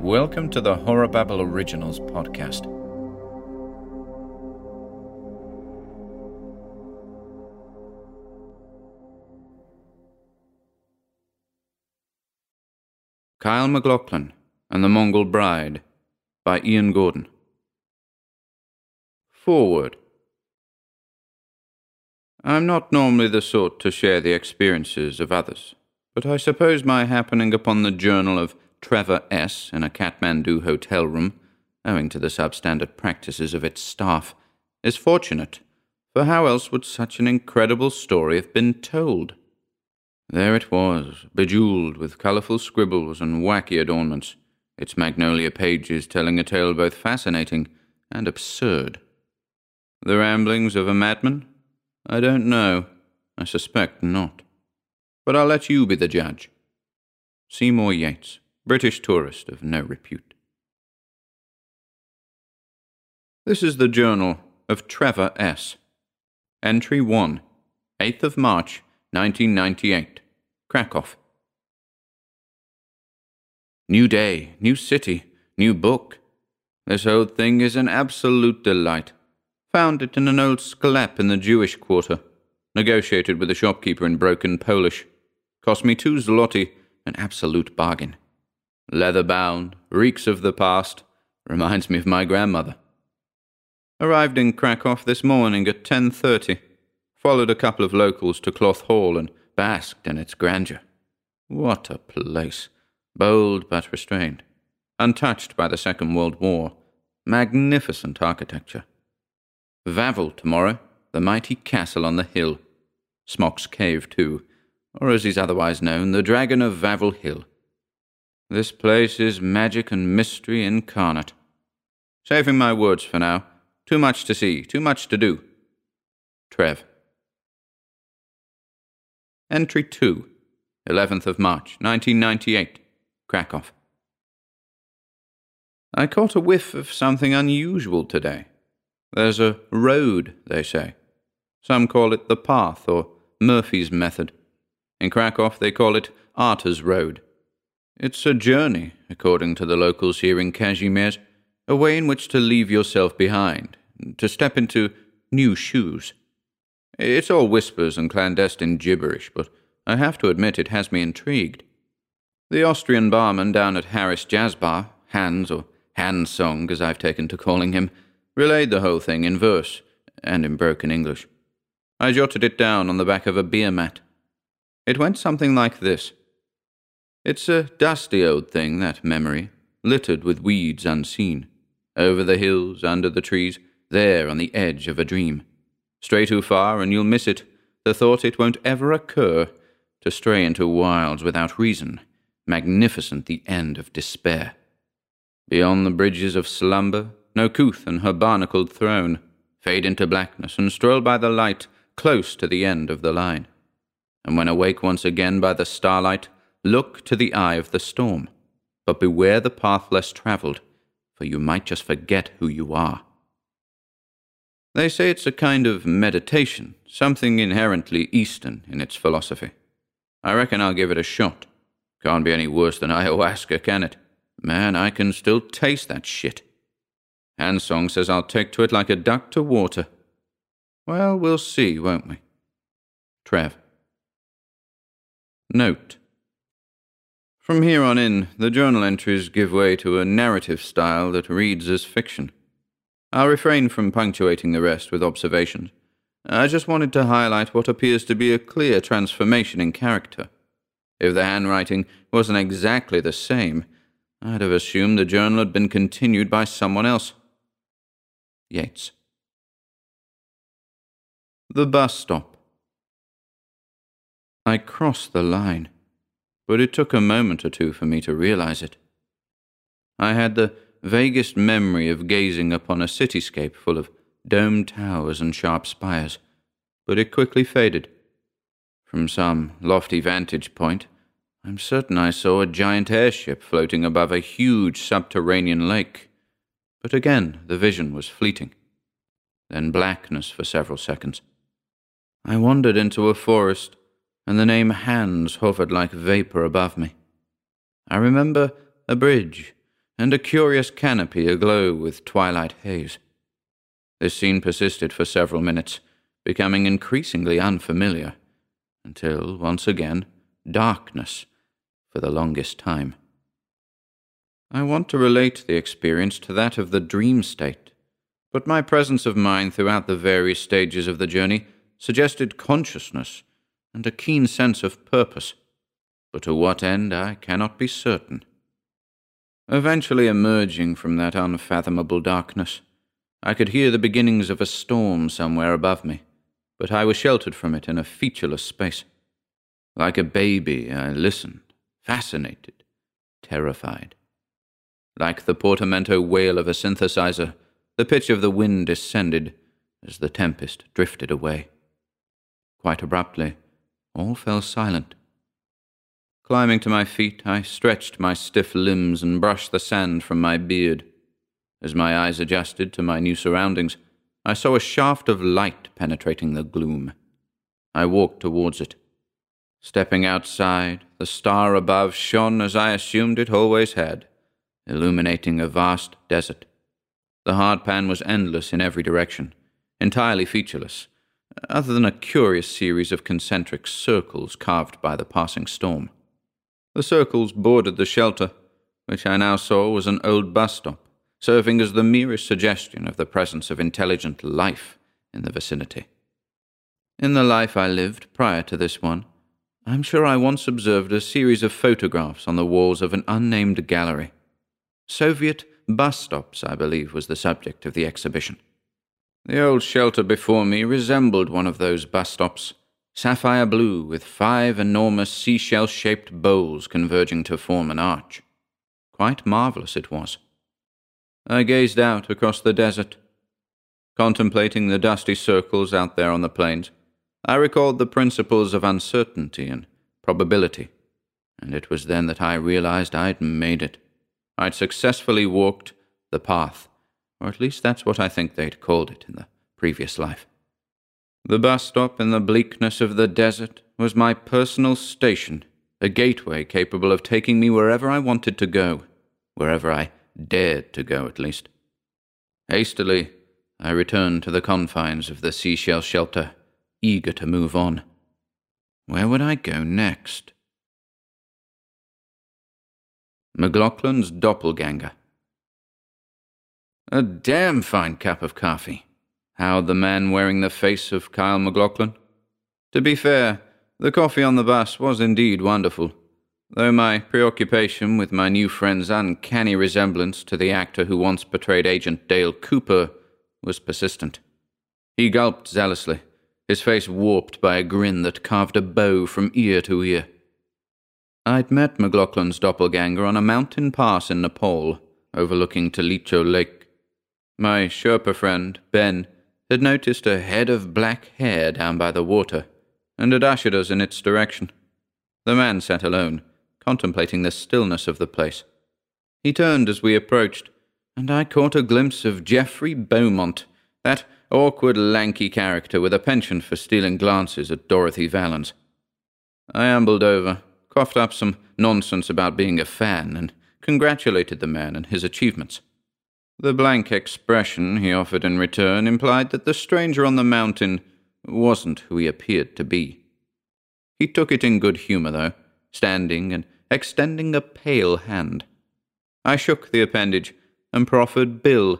Welcome to the Horror Babble Originals podcast. Kyle MacLachlan and the Mongol Bride by Ian Gordon. Forward. I'm not normally the sort to share the experiences of others, but I suppose my happening upon the journal of Trevor S. in a Kathmandu hotel room, owing to the substandard practices of its staff, is fortunate, for how else would such an incredible story have been told? There it was, bejewelled with colourful scribbles and wacky adornments, its magnolia pages telling a tale both fascinating and absurd. The ramblings of a madman? I don't know. I suspect not. But I'll let you be the judge. Seymour Yates. British tourist of no repute. This is the journal of Trevor S. Entry 1, 8th of March, 1998, Krakow. New day, new city, new book. This old thing is an absolute delight. Found it in an old sklep in the Jewish quarter. Negotiated with the shopkeeper in broken Polish. Cost me two zloty, an absolute bargain leather bound, reeks of the past, reminds me of my grandmother. Arrived in Krakow this morning at 10.30. Followed a couple of locals to Cloth Hall and basked in its grandeur. What a place! Bold but restrained. Untouched by the Second World War. Magnificent architecture. Wawel tomorrow, the mighty castle on the hill. Smok's Cave, too, or as he's otherwise known, the Dragon of Wawel Hill. This place is magic and mystery incarnate. Saving my words for now. Too much to see, too much to do. Trev. Entry 2, 11th of March, 1998, Krakow. I caught a whiff of something unusual today. There's a road, they say. Some call it the path or Murphy's method. In Krakow, they call it Arthur's Road. It's a journey, according to the locals here in Kazimierz, a way in which to leave yourself behind, to step into new shoes. It's all whispers and clandestine gibberish, but I have to admit it has me intrigued. The Austrian barman down at Harris Jazz Bar, Hans, or Hansong as I've taken to calling him, relayed the whole thing in verse and in broken English. I jotted it down on the back of a beer mat. It went something like this. It's a dusty old thing, that memory, littered with weeds unseen. Over the hills, under the trees, there on the edge of a dream. Stray too far and you'll miss it, the thought it won't ever occur. To stray into wilds without reason, magnificent the end of despair. Beyond the bridges of slumber, no couth and her barnacled throne, fade into blackness and stroll by the light, close to the end of the line. And when awake once again by the starlight, Look to the eye of the storm, but beware the path less travelled, for you might just forget who you are. They say it's a kind of meditation, something inherently Eastern in its philosophy. I reckon I'll give it a shot. Can't be any worse than ayahuasca, can it? Man, I can still taste that shit. Hansong says I'll take to it like a duck to water. Well, we'll see, won't we? Trev. Note from here on in, the journal entries give way to a narrative style that reads as fiction. I'll refrain from punctuating the rest with observations. I just wanted to highlight what appears to be a clear transformation in character. If the handwriting wasn't exactly the same, I'd have assumed the journal had been continued by someone else. Yates. The bus stop. I crossed the line but it took a moment or two for me to realize it. I had the vaguest memory of gazing upon a cityscape full of domed towers and sharp spires, but it quickly faded. From some lofty vantage point, I'm certain I saw a giant airship floating above a huge subterranean lake, but again the vision was fleeting. Then blackness for several seconds. I wandered into a forest and the name Hans hovered like vapor above me. I remember a bridge and a curious canopy aglow with twilight haze. This scene persisted for several minutes, becoming increasingly unfamiliar, until, once again, darkness for the longest time. I want to relate the experience to that of the dream state, but my presence of mind throughout the various stages of the journey suggested consciousness and a keen sense of purpose, but to what end I cannot be certain. Eventually emerging from that unfathomable darkness, I could hear the beginnings of a storm somewhere above me, but I was sheltered from it in a featureless space. Like a baby, I listened, fascinated, terrified. Like the portamento wail of a synthesizer, the pitch of the wind descended as the tempest drifted away. Quite abruptly, all fell silent. Climbing to my feet, I stretched my stiff limbs and brushed the sand from my beard. As my eyes adjusted to my new surroundings, I saw a shaft of light penetrating the gloom. I walked towards it. Stepping outside, the star above shone as I assumed it always had, illuminating a vast desert. The hardpan was endless in every direction, entirely featureless, other than a curious series of concentric circles carved by the passing storm. The circles bordered the shelter, which I now saw was an old bus stop, serving as the merest suggestion of the presence of intelligent life in the vicinity. In the life I lived prior to this one, I'm sure I once observed a series of photographs on the walls of an unnamed gallery. Soviet bus stops, I believe, was the subject of the exhibition. The old shelter before me resembled one of those bus stops, sapphire blue with five enormous seashell shaped bowls converging to form an arch. Quite marvellous it was. I gazed out across the desert. Contemplating the dusty circles out there on the plains, I recalled the principles of uncertainty and probability, and it was then that I realized I'd made it. I'd successfully walked the path or at least that's what I think they'd called it in the previous life. The bus stop in the bleakness of the desert was my personal station, a gateway capable of taking me wherever I wanted to go, wherever I dared to go, at least. Hastily, I returned to the confines of the seashell shelter, eager to move on. Where would I go next? MacLachlan's doppelganger. A damn fine cup of coffee, howled the man wearing the face of Kyle MacLachlan. To be fair, the coffee on the bus was indeed wonderful, though my preoccupation with my new friend's uncanny resemblance to the actor who once portrayed Agent Dale Cooper was persistent. He gulped zealously, his face warped by a grin that carved a bow from ear to ear. I'd met MacLachlan's doppelganger on a mountain pass in Nepal, overlooking Tilicho Lake. My Sherpa friend, Ben, had noticed a head of black hair down by the water, and had ushered us in its direction. The man sat alone, contemplating the stillness of the place. He turned as we approached, and I caught a glimpse of Jeffrey Beaumont, that awkward, lanky character with a penchant for stealing glances at Dorothy Vallens. I ambled over, coughed up some nonsense about being a fan, and congratulated the man on his achievements. The blank expression he offered in return implied that the stranger on the mountain wasn't who he appeared to be. He took it in good humour, though, standing and extending a pale hand. I shook the appendage and proffered Bill.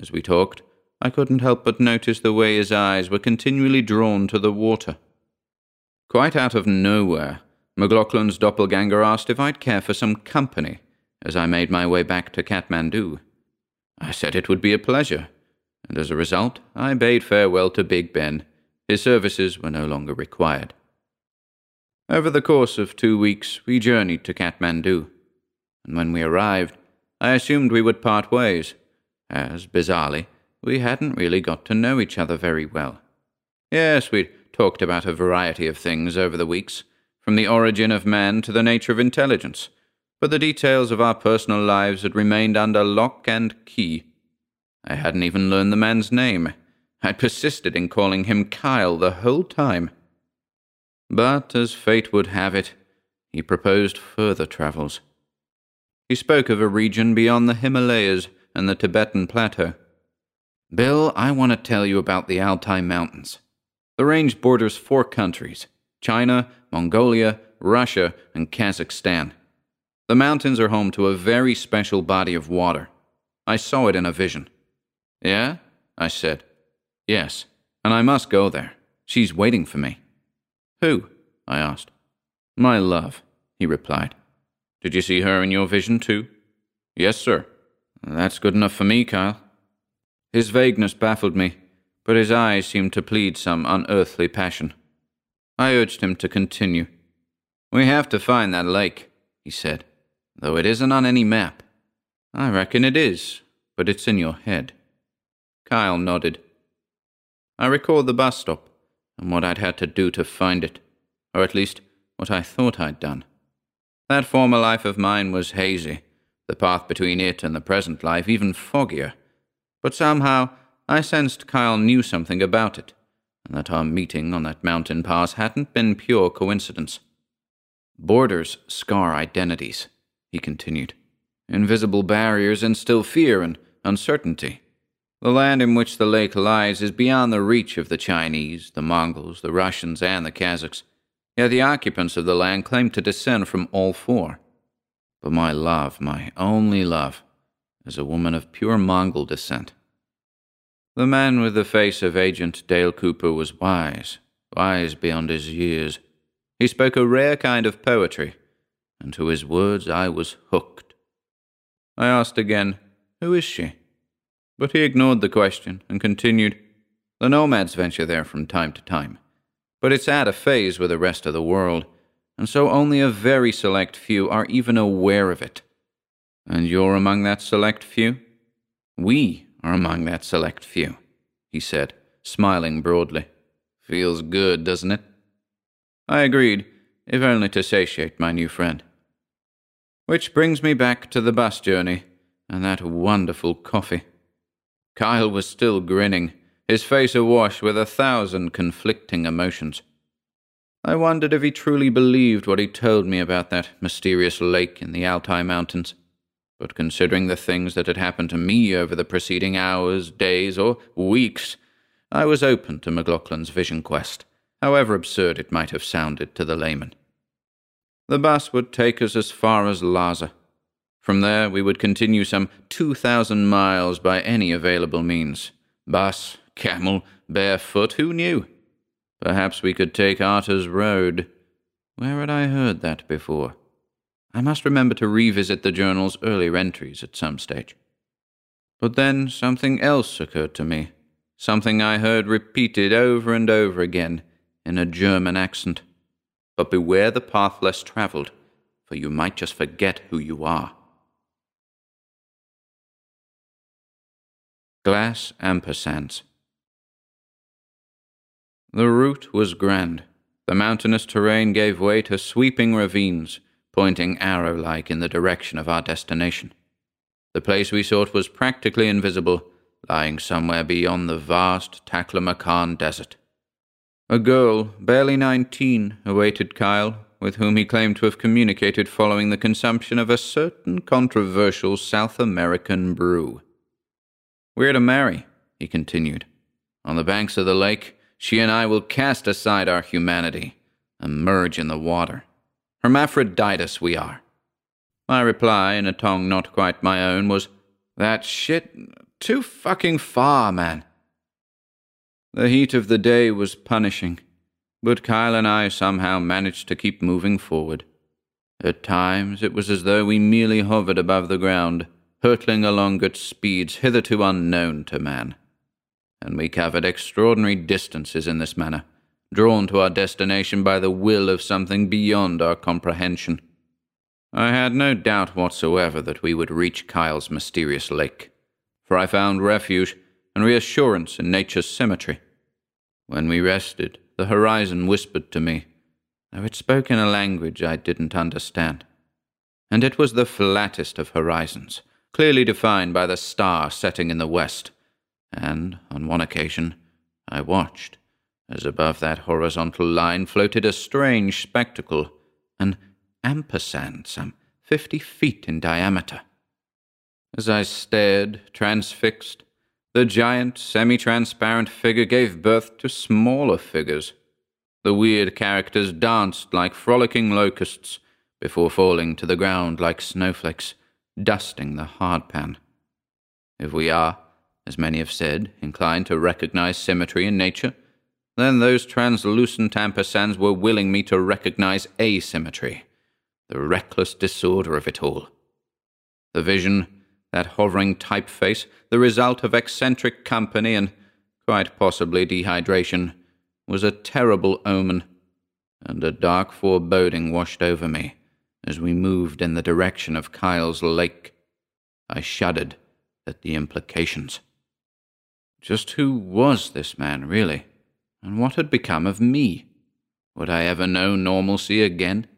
As we talked, I couldn't help but notice the way his eyes were continually drawn to the water. Quite out of nowhere, MacLachlan's doppelganger asked if I'd care for some company as I made my way back to Kathmandu. I said it would be a pleasure, and as a result, I bade farewell to Big Ben. His services were no longer required. Over the course of two weeks, we journeyed to Kathmandu, and when we arrived, I assumed we would part ways, as, bizarrely, we hadn't really got to know each other very well. Yes, we'd talked about a variety of things over the weeks, from the origin of man to the nature of intelligence, but the details of our personal lives had remained under lock and key. I hadn't even learned the man's name. I'd persisted in calling him Kyle the whole time. But as fate would have it, he proposed further travels. He spoke of a region beyond the Himalayas and the Tibetan Plateau. Bill, I want to tell you about the Altai Mountains. The range borders four countries China, Mongolia, Russia, and Kazakhstan. The mountains are home to a very special body of water. I saw it in a vision. Yeah? I said. Yes, and I must go there. She's waiting for me. Who? I asked. My love, he replied. Did you see her in your vision, too? Yes, sir. That's good enough for me, Kyle. His vagueness baffled me, but his eyes seemed to plead some unearthly passion. I urged him to continue. We have to find that lake, he said, though it isn't on any map. I reckon it is, but it's in your head. Kyle nodded. I recalled the bus stop and what I'd had to do to find it, or at least what I thought I'd done. That former life of mine was hazy, the path between it and the present life even foggier. But somehow I sensed Kyle knew something about it, and that our meeting on that mountain pass hadn't been pure coincidence. Borders scar identities, he continued. Invisible barriers instill fear and uncertainty. The land in which the lake lies is beyond the reach of the Chinese, the Mongols, the Russians, and the Kazakhs. Yet the occupants of the land claim to descend from all four. But my love, my only love, is a woman of pure Mongol descent. The man with the face of Agent Dale Cooper was wise, wise beyond his years. He spoke a rare kind of poetry, and to his words I was hooked. I asked again, Who is she? But he ignored the question and continued, The nomads venture there from time to time but it's at a phase with the rest of the world, and so only a very select few are even aware of it. And you're among that select few? We are among that select few, he said, smiling broadly. Feels good, doesn't it? I agreed, if only to satiate my new friend. Which brings me back to the bus journey and that wonderful coffee. Kyle was still grinning his face awash with a thousand conflicting emotions. I wondered if he truly believed what he told me about that mysterious lake in the Altai Mountains. But considering the things that had happened to me over the preceding hours, days, or weeks, I was open to MacLachlan's vision quest, however absurd it might have sounded to the layman. The bus would take us as far as Lhasa. From there, we would continue some 2,000 miles by any available means bus, camel, barefoot, who knew? Perhaps we could take Arthur's Road. Where had I heard that before? I must remember to revisit the journal's earlier entries at some stage. But then something else occurred to me, something I heard repeated over and over again in a German accent. But beware the path less travelled, for you might just forget who you are. Glass ampersands. The route was grand. The mountainous terrain gave way to sweeping ravines, pointing arrow like in the direction of our destination. The place we sought was practically invisible, lying somewhere beyond the vast Taklamakan desert. A girl, barely nineteen, awaited Kyle, with whom he claimed to have communicated following the consumption of a certain controversial South American brew. We're to marry, he continued. On the banks of the lake, she and I will cast aside our humanity and merge in the water. Hermaphroditus we are. My reply, in a tongue not quite my own, was, That shit too fucking far, man. The heat of the day was punishing, but Kyle and I somehow managed to keep moving forward. At times it was as though we merely hovered above the ground, hurtling along at speeds hitherto unknown to man and we covered extraordinary distances in this manner, drawn to our destination by the will of something beyond our comprehension. I had no doubt whatsoever that we would reach Kyle's mysterious lake, for I found refuge and reassurance in nature's symmetry. When we rested, the horizon whispered to me, though it spoke in a language I didn't understand. And it was the flattest of horizons, clearly defined by the star setting in the west, and on one occasion I watched as above that horizontal line floated a strange spectacle, an ampersand, some fifty feet in diameter. As I stared, transfixed, the giant, semi transparent figure gave birth to smaller figures. The weird characters danced like frolicking locusts before falling to the ground like snowflakes, dusting the hardpan. If we are, as many have said, inclined to recognize symmetry in nature, then those translucent ampersands were willing me to recognize asymmetry, the reckless disorder of it all. The vision that hovering typeface, the result of eccentric company and quite possibly dehydration, was a terrible omen, and a dark foreboding washed over me as we moved in the direction of Kyle's Lake. I shuddered at the implications. Just who was this man, really? And what had become of me? Would I ever know normalcy again?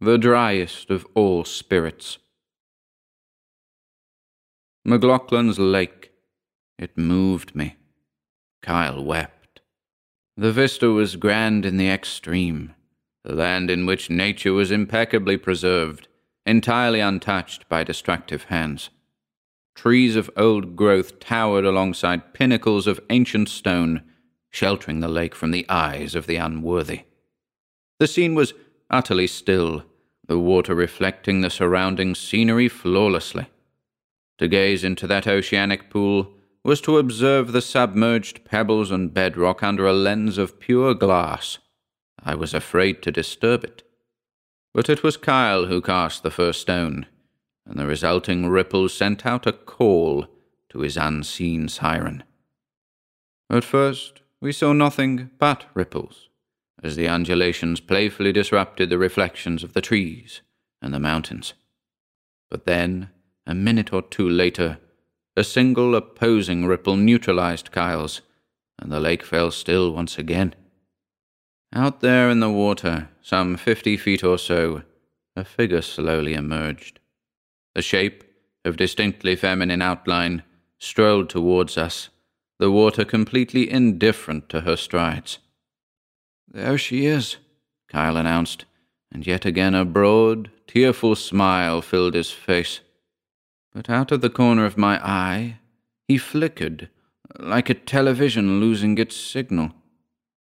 The driest of all spirits. MacLachlan's lake. It moved me. Kyle wept. The vista was grand in the extreme, the land in which nature was impeccably preserved, entirely untouched by destructive hands. Trees of old growth towered alongside pinnacles of ancient stone, sheltering the lake from the eyes of the unworthy. The scene was utterly still, the water reflecting the surrounding scenery flawlessly. To gaze into that oceanic pool was to observe the submerged pebbles and bedrock under a lens of pure glass. I was afraid to disturb it. But it was Kyle who cast the first stone, and the resulting ripples sent out a call to his unseen siren. At first, we saw nothing but ripples, as the undulations playfully disrupted the reflections of the trees and the mountains. But then, a minute or two later, a single opposing ripple neutralized Kyle's, and the lake fell still once again. Out there in the water, some fifty feet or so, a figure slowly emerged. The shape, of distinctly feminine outline, strolled towards us, the water completely indifferent to her strides. There she is, Kyle announced, and yet again a broad, tearful smile filled his face but out of the corner of my eye he flickered, like a television losing its signal.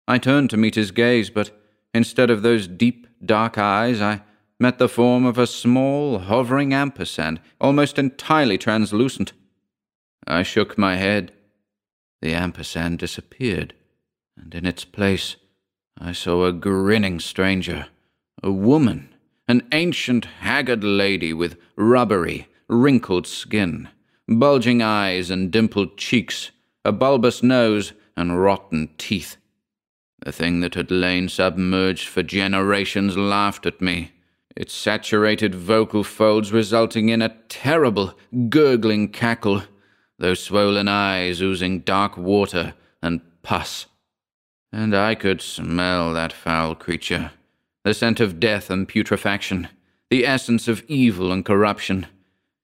I turned to meet his gaze, but instead of those deep, dark eyes, I met the form of a small, hovering ampersand, almost entirely translucent. I shook my head. The ampersand disappeared, and in its place I saw a grinning stranger, a woman, an ancient, haggard lady with rubbery, wrinkled skin, bulging eyes and dimpled cheeks, a bulbous nose, and rotten teeth. The thing that had lain submerged for generations laughed at me, its saturated vocal folds resulting in a terrible, gurgling cackle, those swollen eyes oozing dark water and pus. And I could smell that foul creature, the scent of death and putrefaction, the essence of evil and corruption.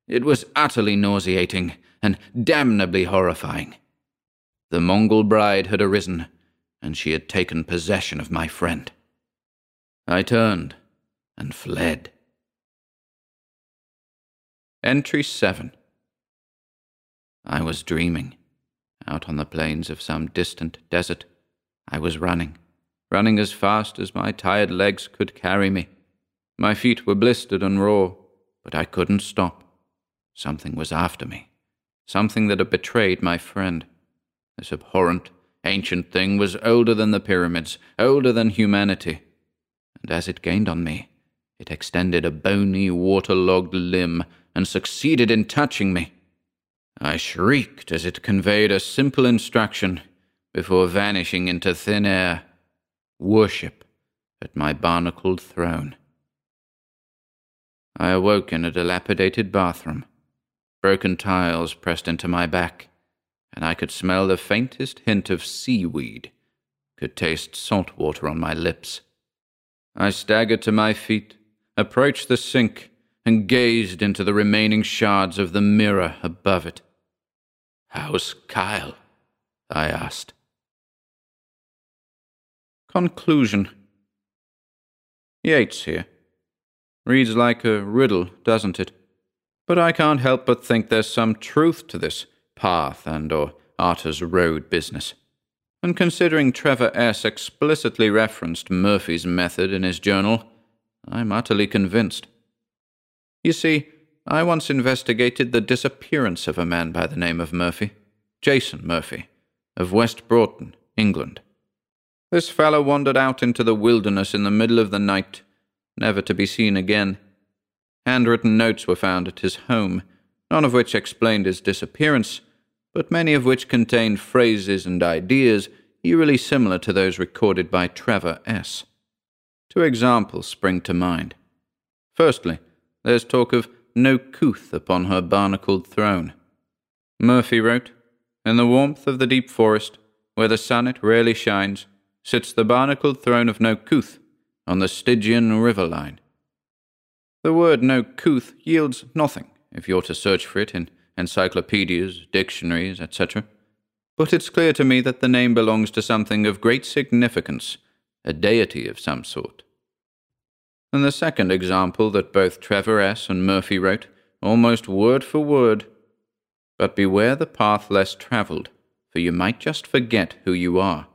It was utterly nauseating and damnably horrifying. The Mongol bride had arisen, and she had taken possession of my friend. I turned and fled. Entry 7 I was dreaming. Out on the plains of some distant desert, I was running, running as fast as my tired legs could carry me. My feet were blistered and raw, but I couldn't stop. Something was after me. Something that had betrayed my friend. This abhorrent, ancient thing was older than the pyramids, older than humanity. And as it gained on me, it extended a bony, waterlogged limb and succeeded in touching me. I shrieked as it conveyed a simple instruction before vanishing into thin air. Worship at my barnacled throne. I awoke in a dilapidated bathroom broken tiles pressed into my back, and I could smell the faintest hint of seaweed, could taste salt water on my lips. I staggered to my feet, approached the sink, and gazed into the remaining shards of the mirror above it. How's Kyle? I asked. Conclusion Yates here. Reads like a riddle, doesn't it? But I can't help but think there's some truth to this path and or Arthur's Road business. And considering Trevor S. explicitly referenced Murphy's method in his journal, I'm utterly convinced. You see, I once investigated the disappearance of a man by the name of Murphy, Jason Murphy, of West Broughton, England. This fellow wandered out into the wilderness in the middle of the night, never to be seen again. Handwritten notes were found at his home, none of which explained his disappearance, but many of which contained phrases and ideas eerily similar to those recorded by Trevor S. Two examples spring to mind. Firstly, there's talk of no couth upon her barnacled throne. Murphy wrote, In the warmth of the deep forest, where the sunnet rarely shines, sits the barnacled throne of No Couth on the Stygian river line. The word No Couth yields nothing if you're to search for it in encyclopedias, dictionaries, etc. But it's clear to me that the name belongs to something of great significance, a deity of some sort. And the second example that both Trevor S. and Murphy wrote, almost word for word. But beware the path less travelled, for you might just forget who you are.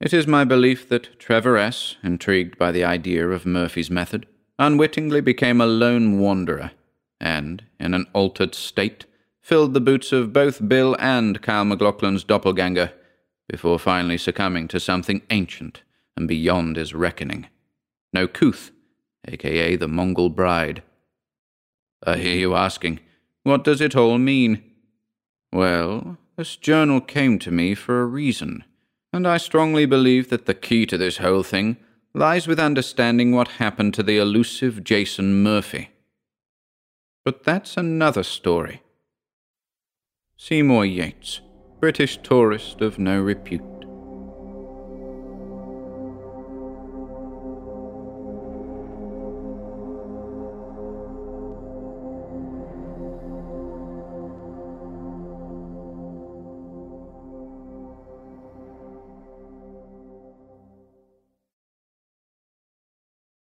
It is my belief that Trevor S., intrigued by the idea of Murphy's method, unwittingly became a lone wanderer, and, in an altered state, filled the boots of both Bill and Kyle MacLachlan's doppelganger, before finally succumbing to something ancient and beyond his reckoning. No Couth, aka the Mongol bride. I hear you asking, what does it all mean? Well, this journal came to me for a reason and I strongly believe that the key to this whole thing lies with understanding what happened to the elusive Jason Murphy. But that's another story. Seymour Yates, British tourist of no repute.